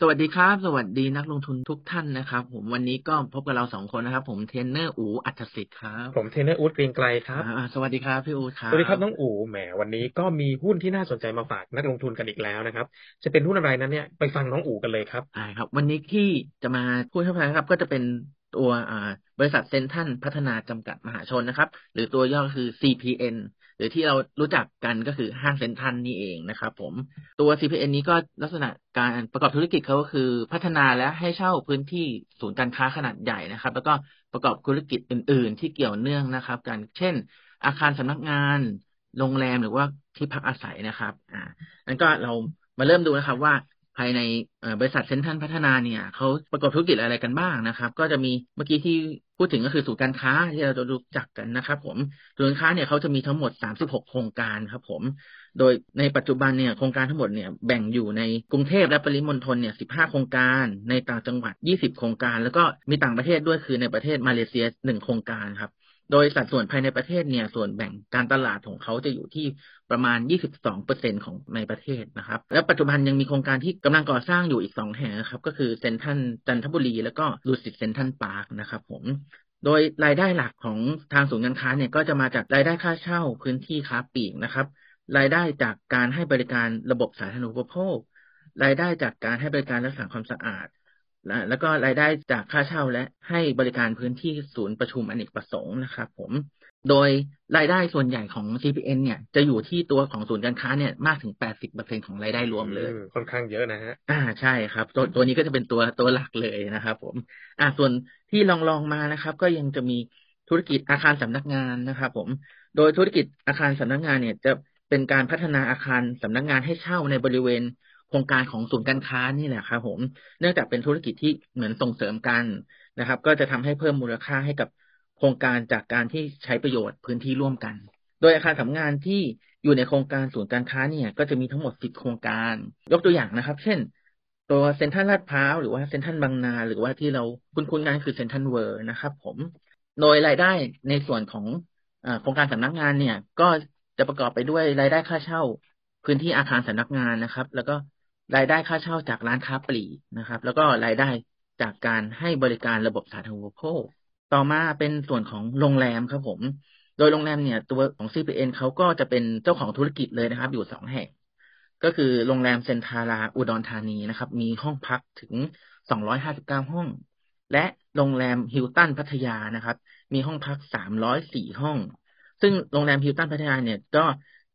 สวัสดีครับ สวัสดีนักลงทุนทุกท่านนะครับ ผมวันนี้ก็พบกับเราสองคนนะครับ ผมเทรนเนอร์อูอัจสิทธิ์ครับ ผมเทรนเนอร์อู๊ดเกรียงไกลครับอ่าสวัสดีครับพี่อูครับสวัสดีครับน้องอู๋แหมวันนี้ก็มีหุ้นที่น่าสนใจมาฝากนักลงทุนกันอีกแล้วนะครับ จะเป็นหุ้นอะไรนั้นเนี่ยไปฟังน้องอู๋กันเลยครับใช่ครับ วันนี้ที่จะมาพูดให้ฟังนะครับ ก็จะเป็นตัวอ่า บริษัทเซนทันพัฒนาจำกัดมหาชนนะครับ หรือตัวย่อคือ CPN หรือที่เรารู้จักกันก็คือห้างเซ็นทรัลนี่เองนะครับผมตัว CPN นี้ก็ลักษณะการประกอบธุรกิจเขาก็คือพัฒนาและให้เช่าพื้นที่ศูนย์การค้าขนาดใหญ่นะครับ แล้วก็ประกอบธุรกิจอื่น ๆ ที่เกี่ยวเนื่องนะครับกันเช่น อาคารสำนักงาน โรงแรมหรือว่าที่พักอาศัยนะครับ อ่านั้นก็เรามาเริ่มดูนะครับว่า ภายในบริษัทเซ็นทรัลพัฒนาเนี่ยเขาประกอบธุรกิจอะไรกันบ้างนะครับ ก็จะมีเมื่อกี้ที่พูดถึงก็คือศูนย์การค้าที่เราจะรู้จักกันนะครับ ผมศูนย์การค้าเนี่ยเขาจะมีทั้งหมด 36 โครงการครับ ผม โดยในปัจจุบันเนี่ยโครงการทั้งหมดเนี่ยแบ่งอยู่ในกรุงเทพและปริมณฑลเนี่ย 15 โครงการ ในต่างจังหวัด 20 โครงการ แล้วก็มีต่างประเทศด้วยคือในประเทศมาเลเซีย 1 โครงการครับ โดยสัดส่วนภายในประเทศเนี่ย ส่วนแบ่งการตลาดของเขาจะอยู่ที่ประมาณ 22%ของในประเทศนะครับ และปัจจุบันยังมีโครงการที่กำลังก่อสร้างอยู่อีก 2 แห่งนะครับ ก็คือเซนทรัลจันทบุรี แล้วก็ลูสิตเซนทรัลพาร์คนะครับผมโดยรายได้หลักของทางศูนย์การค้าเนี่ยก็จะมาจากรายได้ค่าเช่าพื้นที่ค้าปลีกนะครับ รายได้จากการให้บริการระบบสาธารณูปโภค รายได้จากการให้บริการรักษาความสะอาด และแล้วก็รายได้จากค่าเช่าและให้บริการพื้นที่ศูนย์ประชุมอเนกประสงค์นะครับผม โดยรายได้ส่วนใหญ่ของ CPN เนี่ยจะอยู่ที่ตัวของศูนย์การค้าเนี่ยมากถึง 80%ของรายได้รวมเลยอืค่อนข้างเยอะนะฮะ อ่าใช่ครับ ตัวตัวนี้ก็จะเป็นตัวตัวหลักเลยนะครับผม อ่าส่วนที่ลองลองมานะครับ ก็ยังจะมีธุรกิจอาคารสำนักงานนะครับผม โดยธุรกิจอาคารสำนักงานเนี่ยจะเป็นการพัฒนาอาคารสำนักงานให้เช่าในบริเวณโครงการของศูนย์การค้านี่แหละครับผมเนื่องจากเป็นธุรกิจที่เหมือนส่งเสริมกันนะครับ ก็จะทำให้เพิ่มมูลค่าให้กับโครงการจากการที่ใช้ประโยชน์พื้นที่ร่วมกัน โดยอาคารสำนักงานที่อยู่ในโครงการศูนย์การค้าเนี่ยก็จะมีทั้งหมด10โครงการ ยกตัวอย่างนะครับ เช่น ตัวเซ็นทรัลลาดพร้าวหรือว่าเซ็นทรัลบางนา หรือว่าที่เราคุ้นๆกันคือเซ็นทรัลเวิลด์นะครับ ผมโดยรายได้ในส่วนของโครงการสำนักงานเนี่ย ก็จะประกอบไปด้วยรายได้ค่าเช่าพื้นที่อาคารสำนักงานนะครับ แล้วก็ รายได้ค่าเช่าจากร้านค้าปลีกนะครับ แล้วก็รายได้จากการให้บริการระบบสาธารณูปโภค ต่อมาเป็นส่วนของโรงแรมครับผม โดยโรงแรมเนี่ย ตัวของ CPN เขาก็จะเป็นเจ้าของธุรกิจเลยนะครับ อยู่สองแห่ง ก็คือโรงแรมเซนทาราอุดรธานีนะครับ มีห้องพักถึง259ห้อง และโรงแรมฮิลตันพัทยานะครับ มีห้องพัก304ห้อง ซึ่งโรงแรมฮิลตันพัทยาเนี่ยก็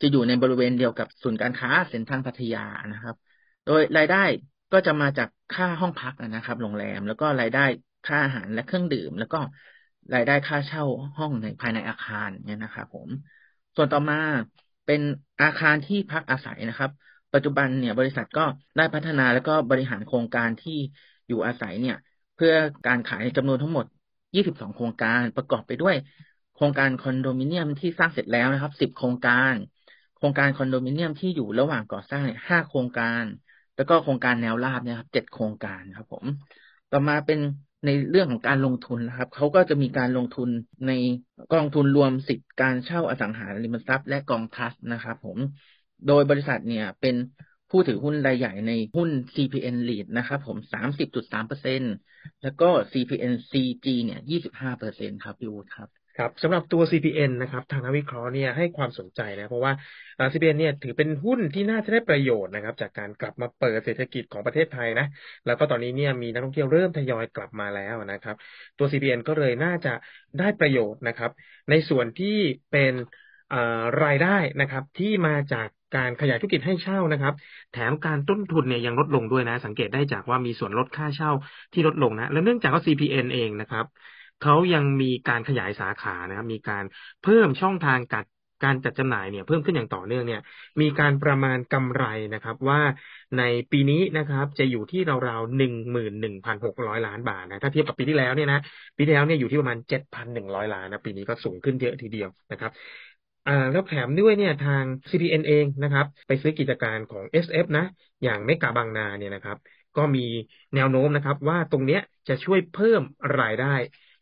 จะอยู่ในบริเวณเดียวกับศูนย์การค้าเซ็นทรัลพัทยานะครับ โดยรายได้ก็จะมาจากค่าห้องพักนะครับ โรงแรม แล้วก็รายได้ค่าอาหารและเครื่องดื่ม แล้วก็รายได้ค่าเช่าห้องในภายในอาคารเนี่ยนะครับผม ส่วนต่อมาเป็นอาคารที่พักอาศัยนะครับ ปัจจุบันเนี่ยบริษัทก็ได้พัฒนาแล้วก็บริหารโครงการที่อยู่อาศัยเนี่ย เพื่อการขายจำนวนทั้งหมด 22 โครงการประกอบไปด้วย โครงการคอนโดมิเนียมที่สร้างเสร็จแล้วนะครับ 10 โครงการ โครงการคอนโดมิเนียมที่อยู่ระหว่างก่อสร้าง5โครงการ แล้วก็โครงการแนวราบเนี่ยครับ7โครงการครับ ผม ต่อมาเป็นในเรื่องของการลงทุนนะครับเขาก็จะมีการลงทุนในกองทุนรวมสิทธิการเช่าอสังหาริมทรัพย์และกองทัสนะครับ ผม โดยบริษัทเนี่ยเป็นผู้ถือหุ้นรายใหญ่ในหุ้น CPN Lead นะครับผม 30.3เปอร์เซ็นแล้วก็ CPN CG เนี่ย 25เปอร์เซ็นครับพี่วูดครับ ครับสำหรับตัว CPN นะครับ ทางนักวิเคราะห์เนี่ยให้ความสนใจนะ เพราะว่า CPN เนี่ยถือเป็นหุ้นที่น่าจะได้ประโยชน์นะครับ จากการกลับมาเปิดเศรษฐกิจของประเทศไทยนะ แล้วก็ตอนนี้เนี่ยมีนักท่องเที่ยวเริ่มทยอยกลับมาแล้วนะครับ ตัว CPN ก็เลยน่าจะได้ประโยชน์นะครับ ในส่วนที่เป็นรายได้นะครับ ที่มาจากการขยายธุรกิจให้เช่านะครับ แถมการต้นทุนเนี่ยยังลดลงด้วยนะ สังเกตได้จากว่ามีส่วนลดค่าเช่าที่ลดลงนะ และเนื่องจากว่า CPN เองนะครับ เขายังมีการขยายสาขานะครับ มีการเพิ่มช่องทางการการจัดจำหน่ายเนี่ยเพิ่มขึ้นอย่างต่อเนื่องเนี่ย มีการประมาณกำไรนะครับ ว่าในปีนี้นะครับ จะอยู่ที่ราวๆหนึ่งหมื่นหนึ่งพันหกร้อยล้านบาทนะถ้าเทียบกับปีที่แล้วเนี่ยนะปีที่แล้วเนี่ยอยู่ที่ประมาณเจ็ดพันหนึ่งร้อยล้านนะปีนี้ก็สูงขึ้นเยอะทีเดียวนะครับอ่าแล้วแถมด้วยเนี่ยทาง CPN เองนะครับ ไปซื้อกิจการของ SF นะ อย่างเมกาบางนาเนี่ยนะครับกก็มีแนวโน้มนะครับ ว่าตรงเนี้ยจะช่วยเพิ่มรายได้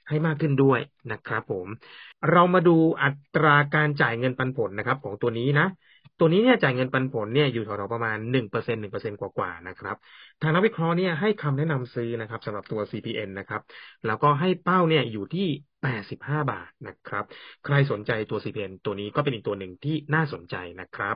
ให้มากขึ้นด้วยนะครับผม เรามาดูอัตราการจ่ายเงินปันผลนะครับ ของตัวนี้นะ ตัวนี้เนี่ยจ่ายเงินปันผลเนี่ยอยู่แถวๆประมาณหนึ่งเปอร์เซ็นหนึ่งเปอร์เซ็นกว่าๆนะครับ ทางนักวิเคราะห์เนี่ยให้คำแนะนำซื้อนะครับสำหรับตัว CPN นะครับ แล้วก็ให้เป้าเนี่ยอยู่ที่แปดสิบห้าบาทนะครับ ใครสนใจตัว CPN ตัวนี้ก็เป็นอีกตัวหนึ่งที่น่าสนใจนะครับ